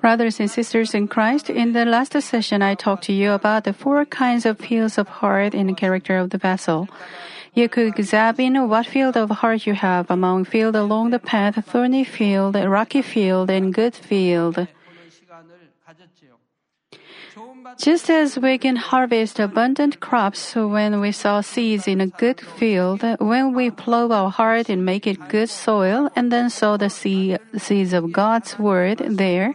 Brothers and sisters in Christ, in the last session I talked to you about the four kinds of fields of heart in the character of the vessel. You could examine what field of heart you have among field along the path, thorny field, rocky field, and good field. Just as we can harvest abundant crops when we sow seeds in a good field, when we plow our heart and make it good soil, and then sow the seeds of God's word there,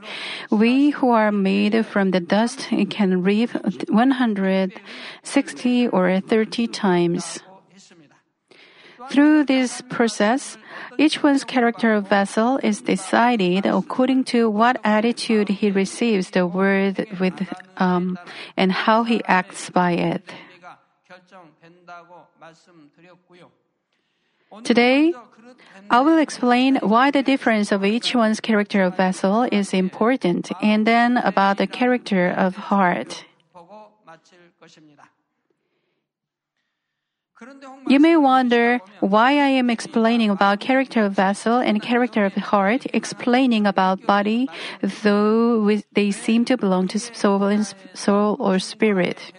we who are made from the dust can reap 160 or 30 times. Through this process, each one's character vessel is decided according to what attitude he receives the word with, um, and how he acts by it. Today, I will explain why the difference of each one's character of vessel is important and then about the character of heart. You may wonder why I am explaining about character of vessel and character of heart, explaining about body, though they seem to belong to soul, and soul or spirit.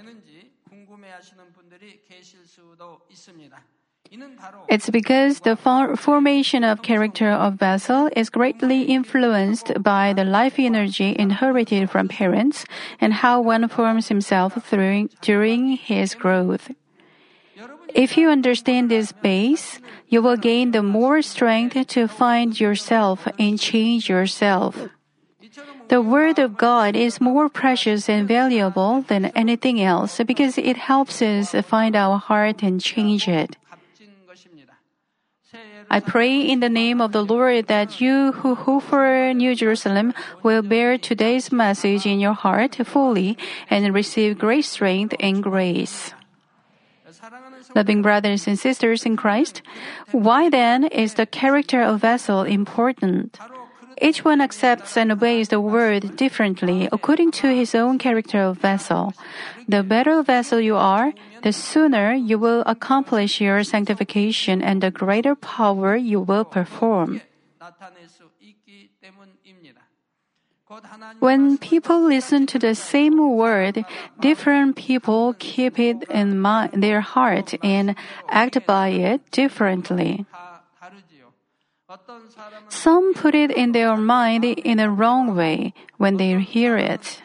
It's because the formation of character of vessel is greatly influenced by the life energy inherited from parents and how one forms himself during his growth. If you understand this base, you will gain the more strength to find yourself and change yourself. The Word of God is more precious and valuable than anything else because it helps us find our heart and change it. I pray in the name of the Lord that you who hope for New Jerusalem will bear today's message in your heart fully and receive great strength and grace. Loving brothers and sisters in Christ, why then is the character of vessel important? Each one accepts and obeys the word differently according to his own character of vessel. The better vessel you are, the sooner you will accomplish your sanctification and the greater power you will perform. When people listen to the same word, different people keep it in their heart and act by it differently. Some put it in their mind in a wrong way when they hear it.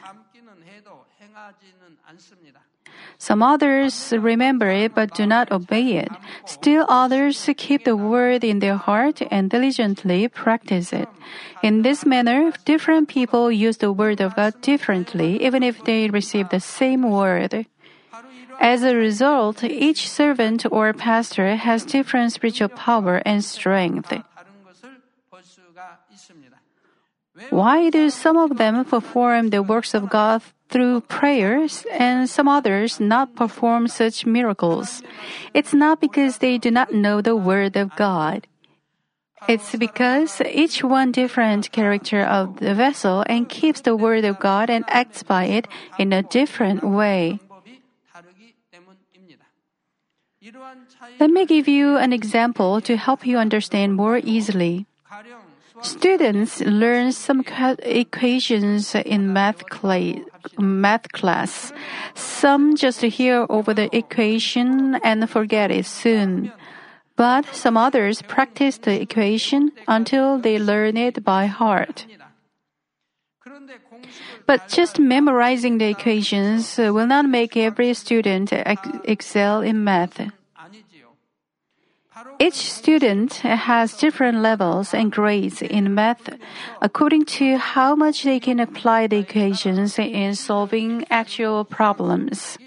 Some others remember it but do not obey it. Still others keep the word in their heart and diligently practice it. In this manner, different people use the word of God differently, even if they receive the same word. As a result, each servant or pastor has different spiritual power and strength. Why do some of them perform the works of God through prayers and some others not perform such miracles? It's not because they do not know the word of God. It's because each one different character of the vessel and keeps the word of God and acts by it in a different way. Let me give you an example to help you understand more easily. Students learn some equations in math, math class. Some just hear over the equation and forget it soon. But some others practice the equation until they learn it by heart. But just memorizing the equations will not make every student excel in math. Each student has different levels and grades in math according to how much they can apply the equations in solving actual problems.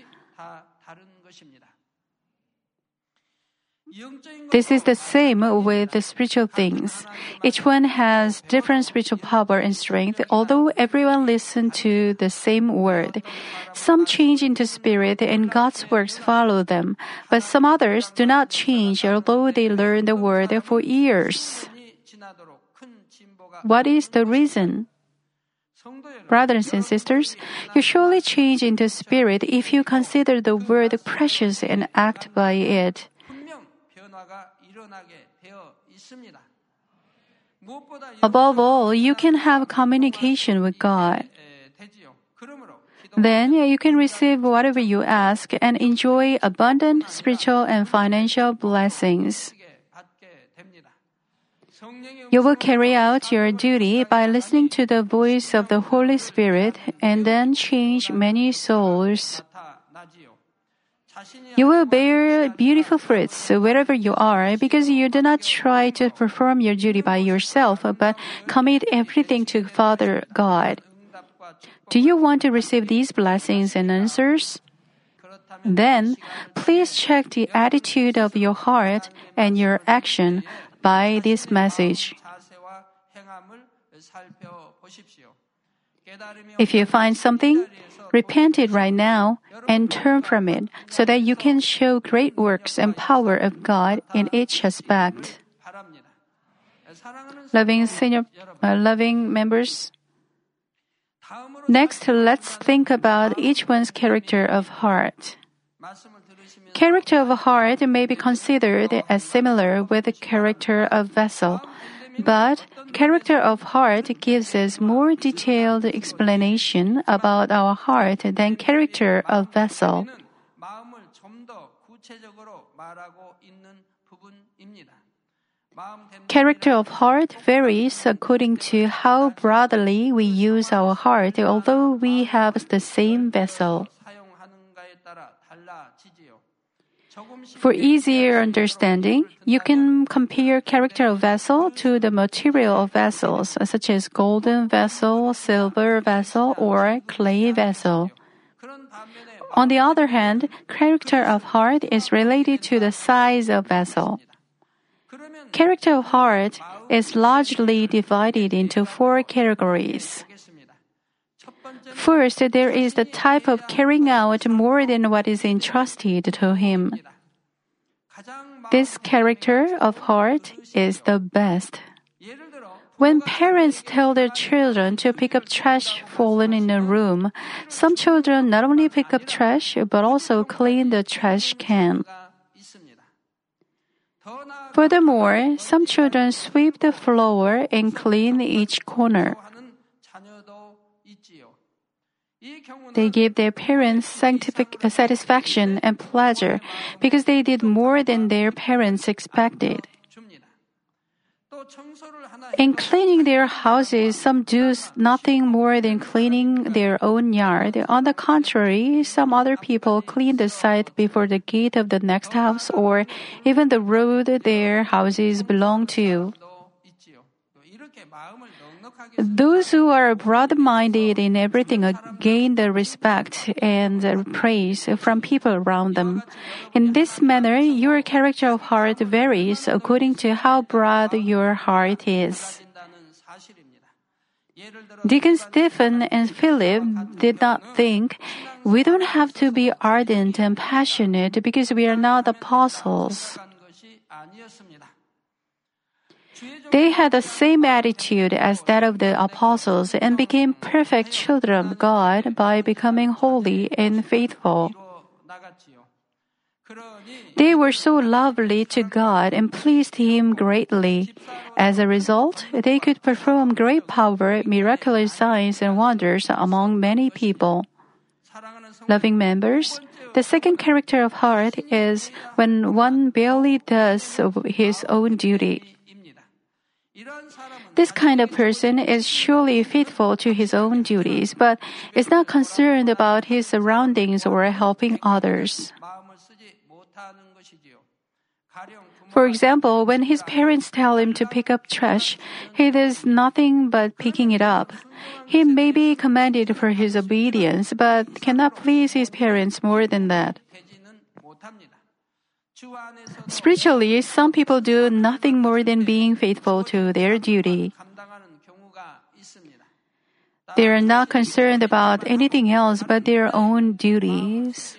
This is the same with the spiritual things. Each one has different spiritual power and strength, although everyone listens to the same word. Some change into spirit and God's works follow them, but some others do not change although they learn the word for years. What is the reason? Brothers and sisters, you surely change into spirit if you consider the word precious and act by it. Above all, you can have communication with God. Then you can receive whatever you ask and enjoy abundant spiritual and financial blessings. You will carry out your duty by listening to the voice of the Holy Spirit and then change many souls. You will bear beautiful fruits wherever you are because you do not try to perform your duty by yourself, but commit everything to Father God. Do you want to receive these blessings and answers? Then, please check the attitude of your heart and your action by this message. If you find something, Repent it right now and turn from it so that you can show great works and power of God in each aspect. Loving senior, uh, loving members. Next, let's think about each one's character of heart. Character of heart may be considered as similar with the character of vessel. But character of heart gives us more detailed explanation about our heart than character of vessel. Character of heart varies according to how broadly we use our heart, although we have the same vessel. For easier understanding, you can compare character of vessel to the material of vessels, such as golden vessel, silver vessel, or clay vessel. On the other hand, character of heart is related to the size of vessel. Character of heart is largely divided into four categories. First, there is the type of carrying out more than what is entrusted to him. This character of heart is the best. When parents tell their children to pick up trash fallen in a room, some children not only pick up trash but also clean the trash can. Furthermore, some children sweep the floor and clean each corner. They gave their parents sanctific- uh, satisfaction and pleasure because they did more than their parents expected. In cleaning their houses, some do nothing more than cleaning their own yard. On the contrary, some other people clean the site before the gate of the next house or even the road their houses belong to. Those who are broad minded in everything gain the respect and praise from people around them. In this manner, your character of heart varies according to how broad your heart is. Deacon Stephen and Philip did not think we don't have to be ardent and passionate because we are not apostles. They had the same attitude as that of the apostles and became perfect children of God by becoming holy and faithful. They were so lovely to God and pleased Him greatly. As a result, they could perform great power, miraculous signs, and wonders among many people. Loving members, the second character of heart is when one barely does his own duty. This kind of person is surely faithful to his own duties, but is not concerned about his surroundings or helping others. For example, when his parents tell him to pick up trash, he does nothing but picking it up. He may be commended for his obedience, but cannot please his parents more than that. Spiritually, some people do nothing more than being faithful to their duty. They are not concerned about anything else but their own duties.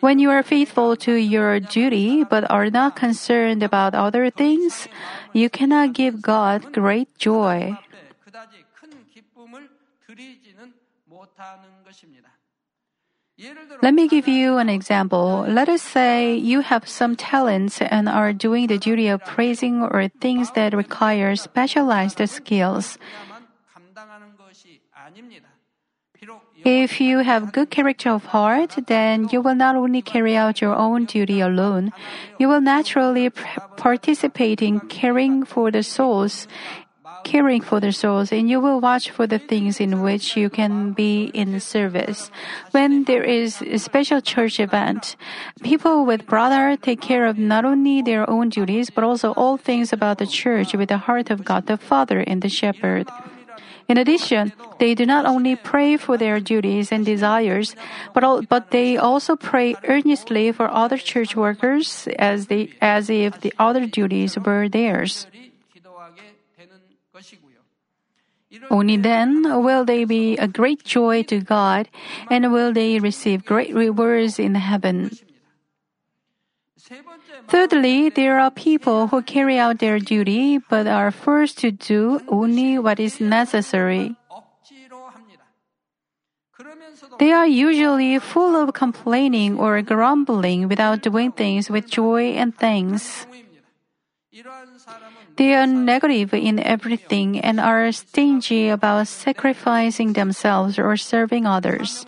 When you are faithful to your duty but are not concerned about other things, you cannot give God great joy. Let me give you an example. Let us say you have some talents and are doing the duty of praising or things that require specialized skills. If you have good character of heart, then you will not only carry out your own duty alone, you will naturally participate in caring for the souls caring for their souls, and you will watch for the things in which you can be in service. When there is a special church event, people with brother take care of not only their own duties, but also all things about the church with the heart of God the Father and the Shepherd. In addition, they do not only pray for their duties and desires, but, al- but they also pray earnestly for other church workers as, they, as if the other duties were theirs. Only then will they be a great joy to God and will they receive great rewards in heaven. Thirdly, there are people who carry out their duty but are forced to do only what is necessary. They are usually full of complaining or grumbling without doing things with joy and thanks. They are negative in everything and are stingy about sacrificing themselves or serving others.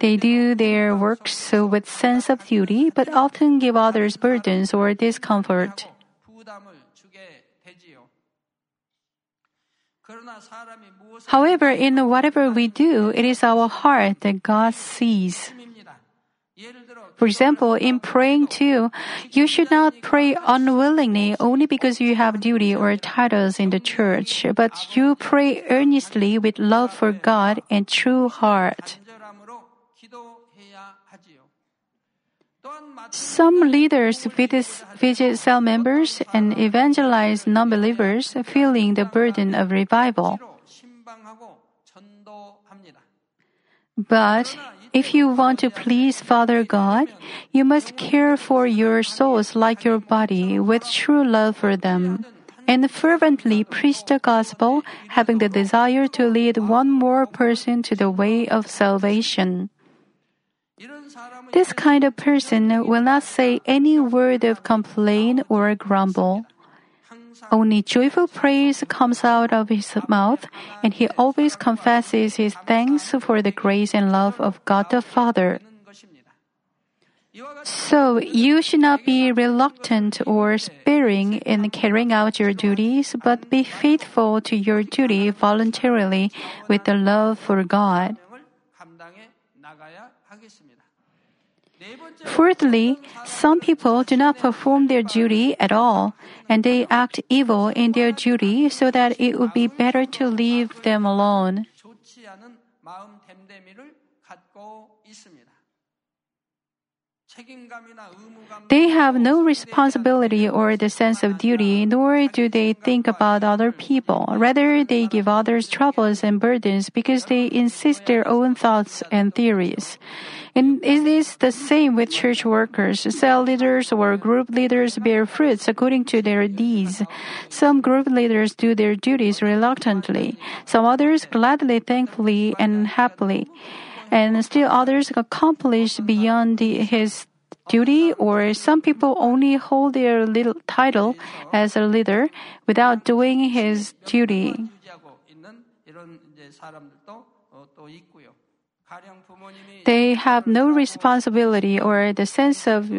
They do their works with sense of duty, but often give others burdens or discomfort. However, in whatever we do, it is our heart that God sees. For example, in praying too, you should not pray unwillingly only because you have duty or titles in the church, but you pray earnestly with love for God and true heart. Some leaders visit cell members and evangelize non believers, feeling the burden of revival. But if you want to please Father God, you must care for your souls like your body with true love for them. And fervently preach the gospel, having the desire to lead one more person to the way of salvation. This kind of person will not say any word of complaint or grumble. Only joyful praise comes out of his mouth, and he always confesses his thanks for the grace and love of God the Father. So you should not be reluctant or sparing in carrying out your duties, but be faithful to your duty voluntarily with the love for God. Fourthly, some people do not perform their duty at all, and they act evil in their duty so that it would be better to leave them alone. They have no responsibility or the sense of duty, nor do they think about other people. Rather, they give others troubles and burdens because they insist their own thoughts and theories. And it is the same with church workers. Cell leaders or group leaders bear fruits according to their deeds. Some group leaders do their duties reluctantly. Some others gladly, thankfully, and happily. And still others accomplish beyond the, his duty, or some people only hold their little title as a leader without doing his duty. They have no responsibility or the sense of,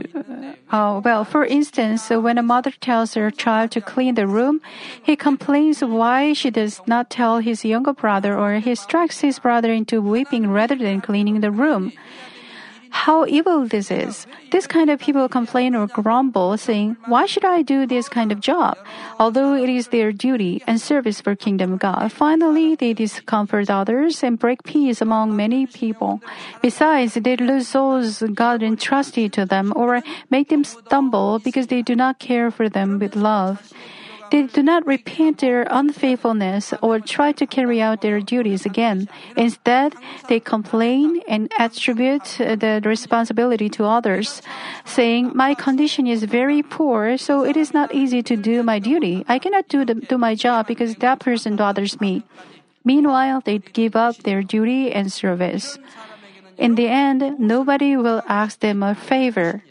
uh, well, for instance, when a mother tells her child to clean the room, he complains why she does not tell his younger brother or he strikes his brother into weeping rather than cleaning the room. How evil this is. This kind of people complain or grumble, saying, Why should I do this kind of job? Although it is their duty and service for kingdom God. Finally, they discomfort others and break peace among many people. Besides, they lose souls God entrusted to them or make them stumble because they do not care for them with love. They do not repent their unfaithfulness or try to carry out their duties again. Instead, they complain and attribute the responsibility to others, saying, My condition is very poor, so it is not easy to do my duty. I cannot do, the, do my job because that person bothers me. Meanwhile, they give up their duty and service. in the end, nobody will ask them a favor.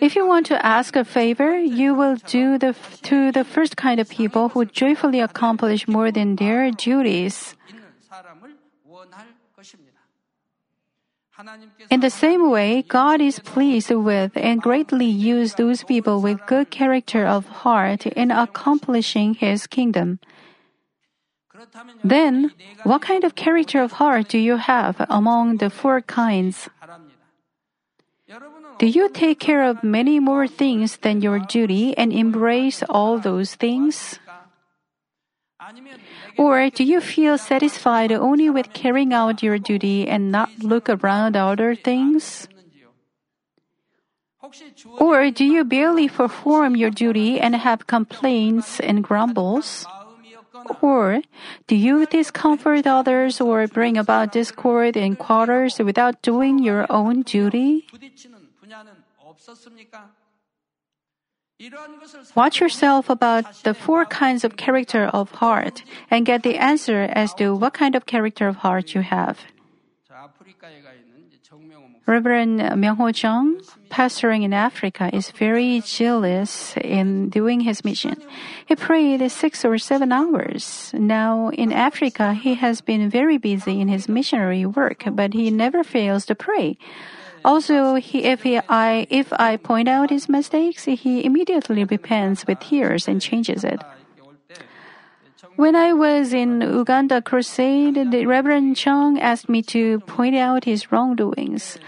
If you want to ask a favor, you will do the, to the first kind of people who joyfully accomplish more than their duties. In the same way, God is pleased with and greatly uses those people with good character of heart in accomplishing His kingdom. Then, what kind of character of heart do you have among the four kinds? Do you take care of many more things than your duty and embrace all those things? Or do you feel satisfied only with carrying out your duty and not look around other things? Or do you barely perform your duty and have complaints and grumbles? Or do you discomfort others or bring about discord in quarters without doing your own duty? Watch yourself about the four kinds of character of heart and get the answer as to what kind of character of heart you have. Reverend Myung-ho Jung, pastoring in Africa, is very zealous in doing his mission. He prayed six or seven hours. Now, in Africa, he has been very busy in his missionary work, but he never fails to pray. Also, he, if, he, I, if I point out his mistakes, he immediately repents with tears and changes it. When I was in Uganda crusade, the Reverend Chung asked me to point out his wrongdoings.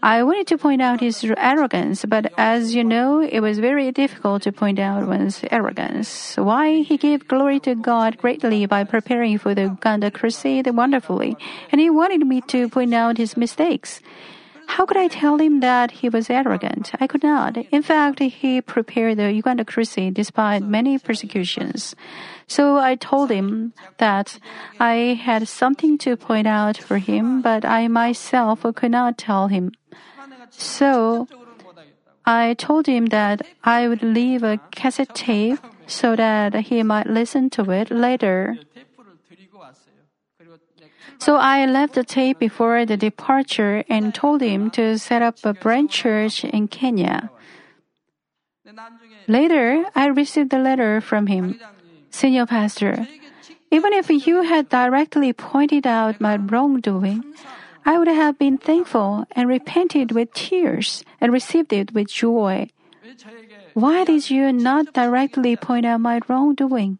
I wanted to point out his arrogance, but as you know, it was very difficult to point out one's arrogance. Why? He gave glory to God greatly by preparing for the Uganda crusade wonderfully, and he wanted me to point out his mistakes. How could I tell him that he was arrogant? I could not. In fact, he prepared the Uganda crusade despite many persecutions. So I told him that I had something to point out for him, but I myself could not tell him. So I told him that I would leave a cassette tape so that he might listen to it later. So I left the tape before the departure and told him to set up a branch church in Kenya. Later, I received a letter from him. Senior pastor, even if you had directly pointed out my wrongdoing, I would have been thankful and repented with tears and received it with joy. Why did you not directly point out my wrongdoing?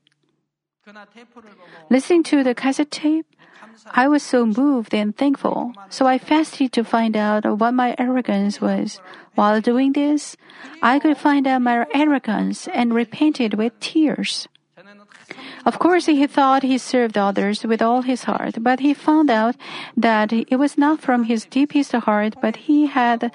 Listening to the cassette tape, I was so moved and thankful, so I fasted to find out what my arrogance was. While doing this, I could find out my arrogance and repented with tears. Of course, he thought he served others with all his heart, but he found out that it was not from his deepest heart, but he had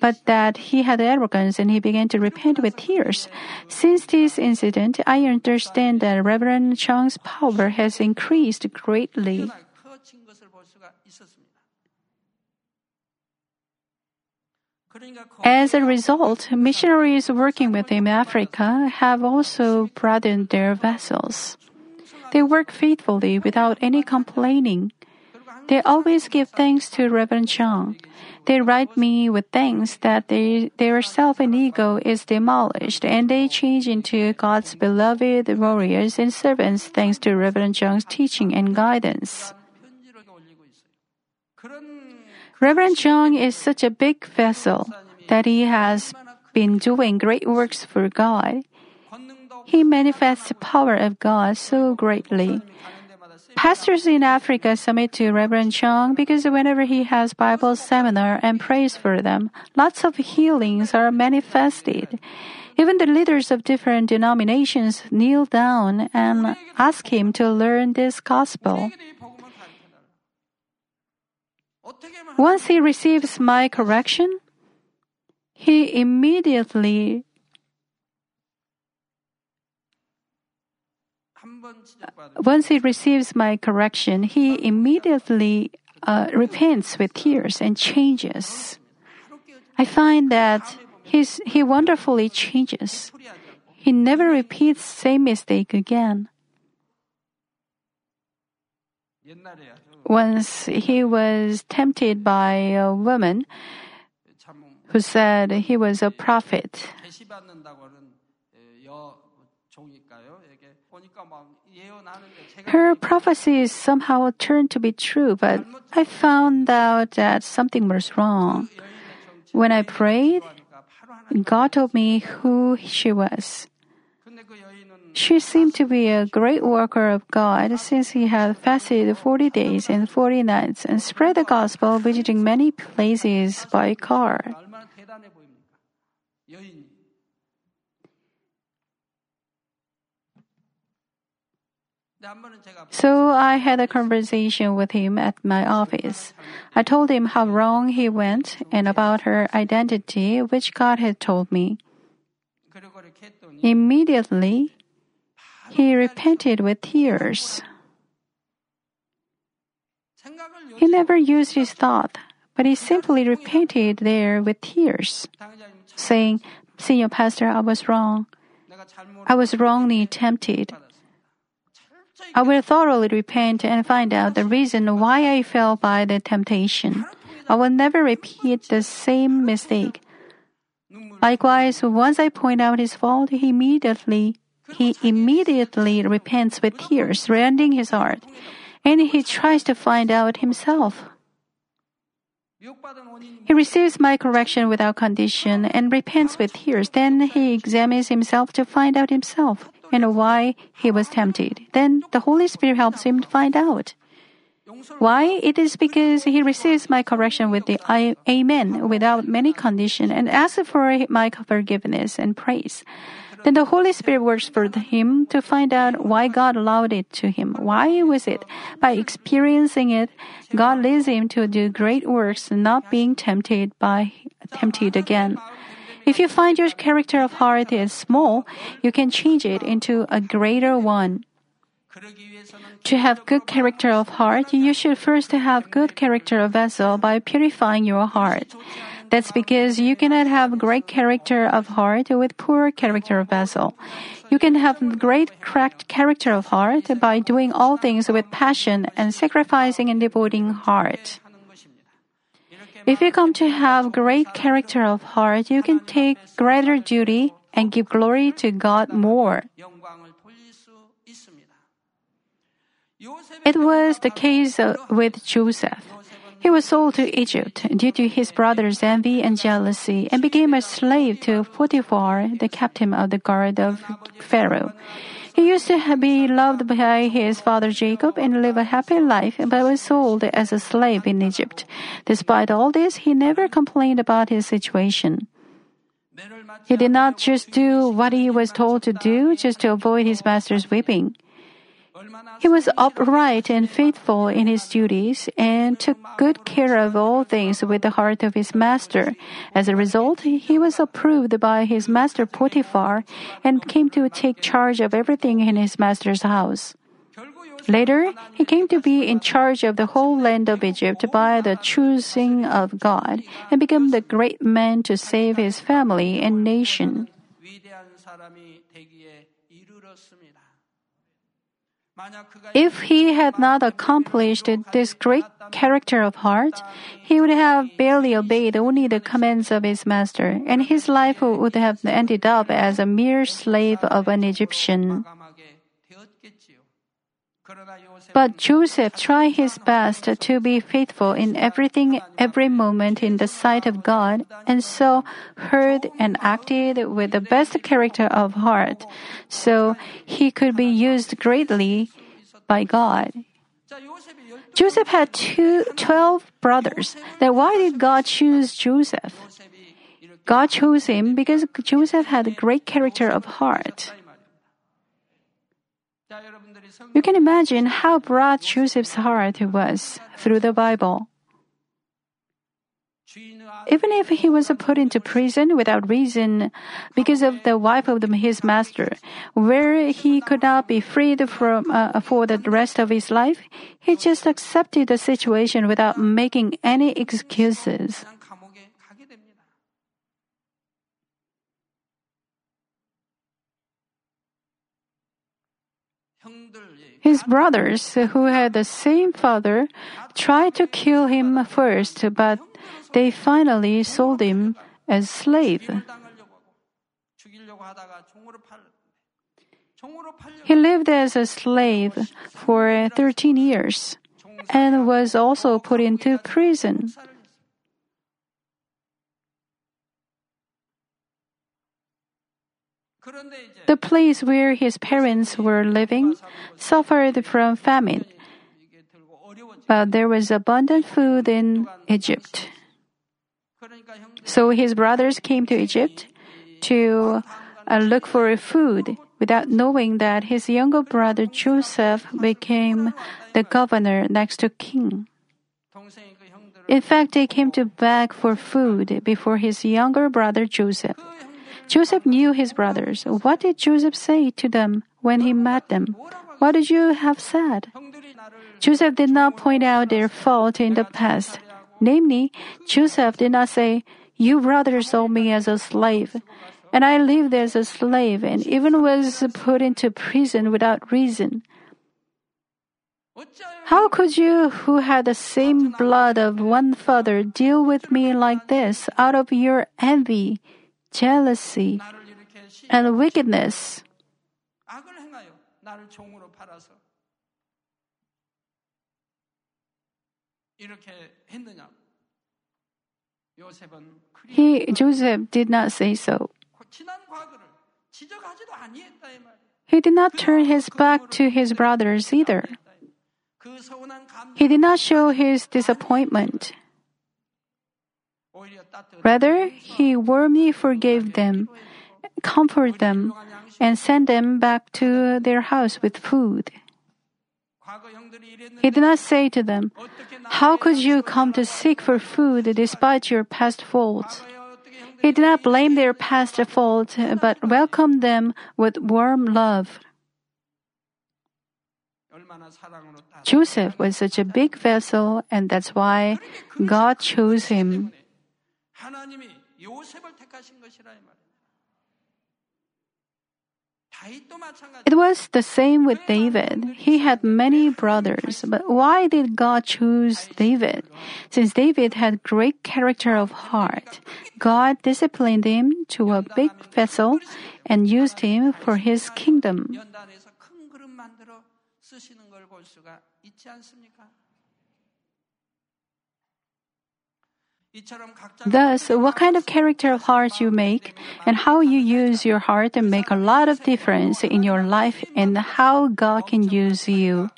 but that he had arrogance and he began to repent with tears. Since this incident, I understand that Reverend Chang's power has increased greatly. As a result, missionaries working with him in Africa have also broadened their vessels. They work faithfully without any complaining. They always give thanks to Reverend Chung. They write me with thanks that they, their self and ego is demolished and they change into God's beloved warriors and servants thanks to Reverend Chung's teaching and guidance. Reverend Chung is such a big vessel that he has been doing great works for God. He manifests the power of God so greatly. Pastors in Africa submit to Reverend Chung because whenever he has Bible seminar and prays for them, lots of healings are manifested. Even the leaders of different denominations kneel down and ask him to learn this gospel. Once he receives my correction, he immediately once he receives my correction, he immediately uh, repents with tears and changes. I find that he's, he wonderfully changes. He never repeats same mistake again once he was tempted by a woman who said he was a prophet. Her prophecies somehow turned to be true, but I found out that something was wrong. When I prayed, God told me who she was. She seemed to be a great worker of God since he had fasted 40 days and 40 nights and spread the gospel visiting many places by car. So I had a conversation with him at my office. I told him how wrong he went and about her identity, which God had told me. Immediately, he repented with tears. He never used his thought, but he simply repented there with tears, saying, Senior Pastor, I was wrong. I was wrongly tempted. I will thoroughly repent and find out the reason why I fell by the temptation. I will never repeat the same mistake. Likewise, once I point out his fault, he immediately he immediately repents with tears rending his heart, and he tries to find out himself. He receives my correction without condition and repents with tears. Then he examines himself to find out himself and why he was tempted. Then the Holy Spirit helps him to find out. Why? It is because he receives my correction with the I, Amen without many condition and asks for my forgiveness and praise. Then the Holy Spirit works for him to find out why God allowed it to him. Why was it? By experiencing it, God leads him to do great works, not being tempted by tempted again. If you find your character of heart is small, you can change it into a greater one. To have good character of heart, you should first have good character of vessel by purifying your heart. That's because you cannot have great character of heart with poor character of vessel. You can have great cracked character of heart by doing all things with passion and sacrificing and devoting heart. If you come to have great character of heart, you can take greater duty and give glory to God more. It was the case with Joseph. He was sold to Egypt due to his brother's envy and jealousy and became a slave to Potiphar, the captain of the guard of Pharaoh. He used to be loved by his father Jacob and live a happy life, but was sold as a slave in Egypt. Despite all this, he never complained about his situation. He did not just do what he was told to do just to avoid his master's whipping. He was upright and faithful in his duties and took good care of all things with the heart of his master. As a result, he was approved by his master Potiphar and came to take charge of everything in his master's house. Later, he came to be in charge of the whole land of Egypt by the choosing of God and became the great man to save his family and nation. If he had not accomplished this great character of heart, he would have barely obeyed only the commands of his master, and his life would have ended up as a mere slave of an Egyptian. But Joseph tried his best to be faithful in everything, every moment in the sight of God, and so heard and acted with the best character of heart, so he could be used greatly by God. Joseph had two, 12 brothers. Then why did God choose Joseph? God chose him because Joseph had a great character of heart. You can imagine how broad Joseph's heart was through the Bible. Even if he was put into prison without reason because of the wife of his master, where he could not be freed from uh, for the rest of his life, he just accepted the situation without making any excuses. His brothers, who had the same father, tried to kill him first, but they finally sold him as slave. He lived as a slave for 13 years and was also put into prison. The place where his parents were living suffered from famine, but there was abundant food in Egypt. So his brothers came to Egypt to uh, look for food without knowing that his younger brother Joseph became the governor next to king. In fact, they came to beg for food before his younger brother Joseph. Joseph knew his brothers. What did Joseph say to them when he met them? What did you have said? Joseph did not point out their fault in the past. Namely, Joseph did not say, You brothers sold me as a slave, and I lived as a slave, and even was put into prison without reason. How could you, who had the same blood of one father, deal with me like this out of your envy? jealousy, and wickedness. He, Joseph, did not say so. He did not turn his back to his brothers either. He did not show his disappointment. Rather, he warmly forgave them, comforted them, and sent them back to their house with food. He did not say to them, How could you come to seek for food despite your past faults? He did not blame their past faults, but welcomed them with warm love. Joseph was such a big vessel, and that's why God chose him. 하나님이 요셉을 택하신 것이라 이 말이야. 다윗도 마찬가지. It was the same with David. He had many brothers, but why did God choose David? Since David had great character of heart, God disciplined him to a big vessel and used him for his kingdom. Thus, what kind of character of heart you make and how you use your heart make a lot of difference in your life and how God can use you.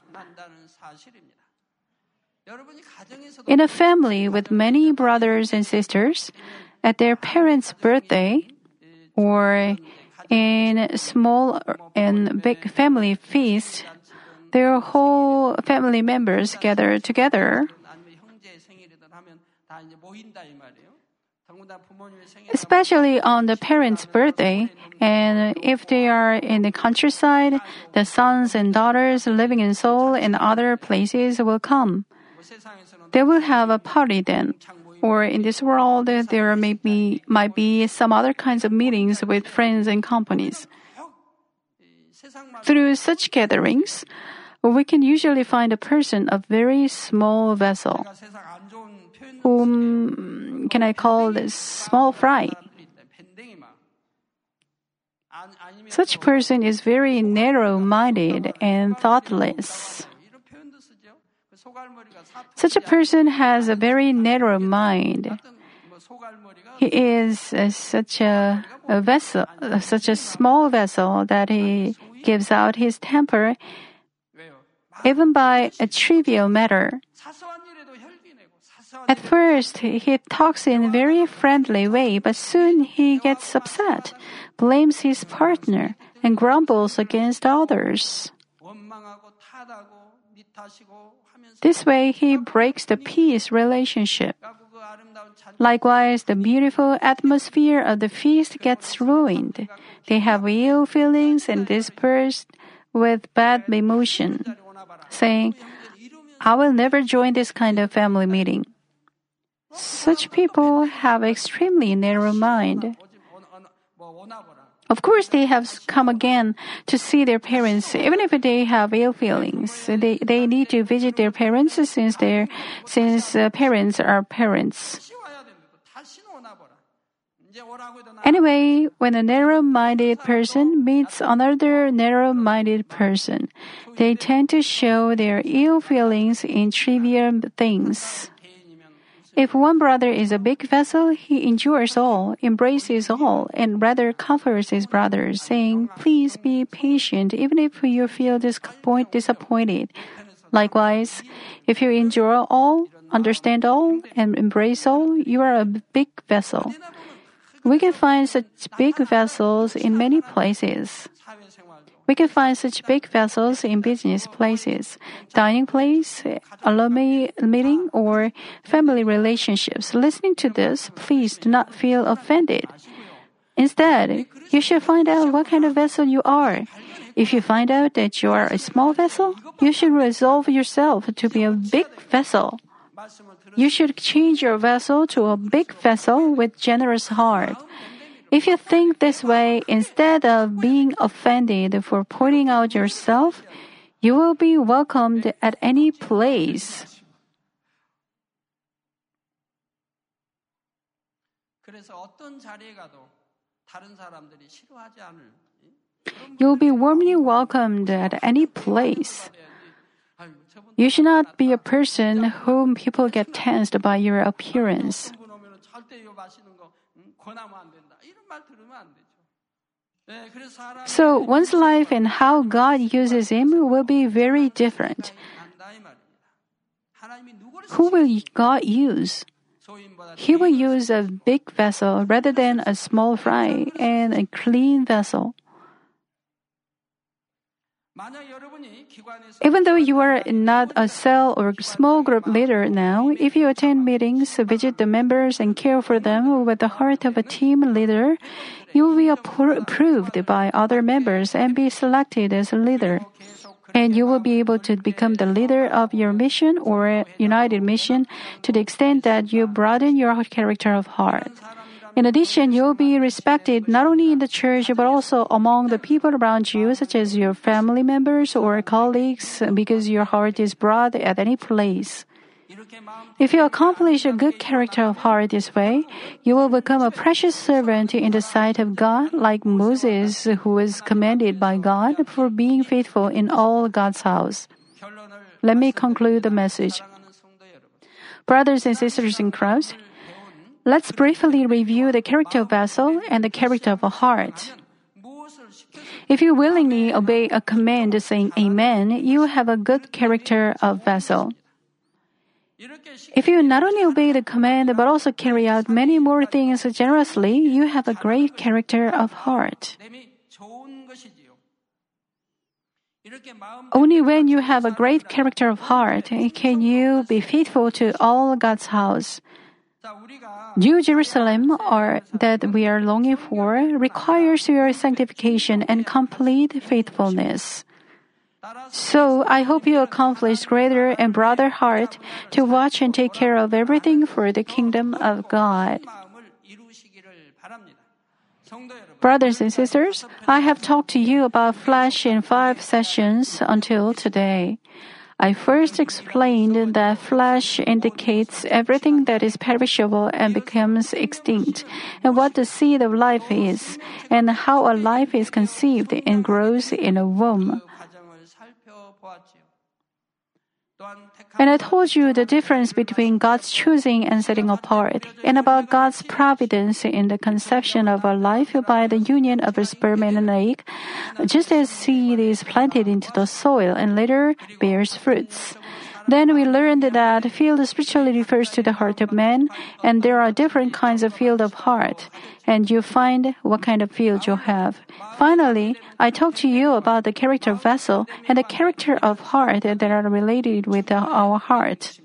In a family with many brothers and sisters, at their parents' birthday or in small and big family feast, their whole family members gather together especially on the parents' birthday. And if they are in the countryside, the sons and daughters living in Seoul and other places will come. They will have a party then. Or in this world, there may be, might be some other kinds of meetings with friends and companies. Through such gatherings, we can usually find a person of very small vessel whom can I call this small fry? Such person is very narrow-minded and thoughtless. Such a person has a very narrow mind. He is uh, such a, a vessel, uh, such a small vessel that he gives out his temper even by a trivial matter. At first, he talks in a very friendly way, but soon he gets upset, blames his partner, and grumbles against others. This way, he breaks the peace relationship. Likewise, the beautiful atmosphere of the feast gets ruined. They have ill feelings and dispersed with bad emotion, saying, I will never join this kind of family meeting. Such people have extremely narrow mind. Of course, they have come again to see their parents, even if they have ill feelings. They, they need to visit their parents since their since uh, parents are parents. Anyway, when a narrow minded person meets another narrow minded person, they tend to show their ill feelings in trivial things. If one brother is a big vessel, he endures all, embraces all, and rather comforts his brothers, saying, Please be patient, even if you feel disappointed. Likewise, if you endure all, understand all, and embrace all, you are a big vessel. We can find such big vessels in many places. We can find such big vessels in business places, dining place, alumni meeting, or family relationships. Listening to this, please do not feel offended. Instead, you should find out what kind of vessel you are. If you find out that you are a small vessel, you should resolve yourself to be a big vessel. You should change your vessel to a big vessel with generous heart. If you think this way, instead of being offended for pointing out yourself, you will be welcomed at any place. You'll be warmly welcomed at any place. You should not be a person whom people get tensed by your appearance. So one's life and how God uses him will be very different. Who will God use? He will use a big vessel rather than a small fry and a clean vessel. Even though you are not a cell or small group leader now, if you attend meetings, visit the members, and care for them with the heart of a team leader, you will be approved by other members and be selected as a leader. And you will be able to become the leader of your mission or united mission to the extent that you broaden your character of heart. In addition, you'll be respected not only in the church, but also among the people around you, such as your family members or colleagues, because your heart is broad at any place. If you accomplish a good character of heart this way, you will become a precious servant in the sight of God, like Moses, who was commended by God for being faithful in all God's house. Let me conclude the message. Brothers and sisters in Christ, Let's briefly review the character of vessel and the character of a heart. If you willingly obey a command saying Amen, you have a good character of vessel. If you not only obey the command but also carry out many more things generously, you have a great character of heart. Only when you have a great character of heart can you be faithful to all God's house. New Jerusalem, or that we are longing for, requires your sanctification and complete faithfulness. So I hope you accomplish greater and broader heart to watch and take care of everything for the kingdom of God. Brothers and sisters, I have talked to you about flesh in five sessions until today. I first explained that flesh indicates everything that is perishable and becomes extinct, and what the seed of life is, and how a life is conceived and grows in a womb. And I told you the difference between God's choosing and setting apart, and about God's providence in the conception of a life by the union of a sperm and an egg, just as seed is planted into the soil and later bears fruits. Then we learned that field spiritually refers to the heart of man, and there are different kinds of field of heart, and you find what kind of field you have. Finally, I talked to you about the character vessel and the character of heart that are related with our heart.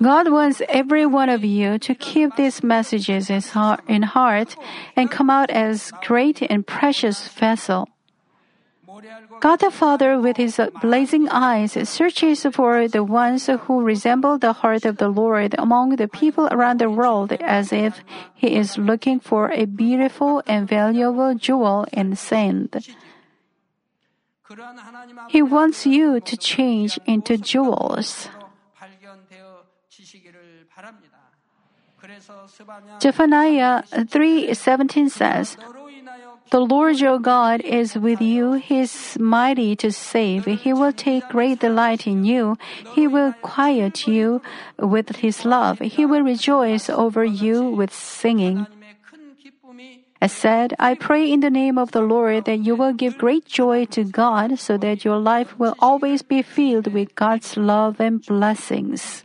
God wants every one of you to keep these messages in heart and come out as great and precious vessel. God the Father, with his blazing eyes, searches for the ones who resemble the heart of the Lord among the people around the world as if he is looking for a beautiful and valuable jewel in sand. He wants you to change into jewels. Zephaniah 3:17 says, the Lord your God is with you. He is mighty to save. He will take great delight in you. He will quiet you with his love. He will rejoice over you with singing. I said, I pray in the name of the Lord that you will give great joy to God so that your life will always be filled with God's love and blessings.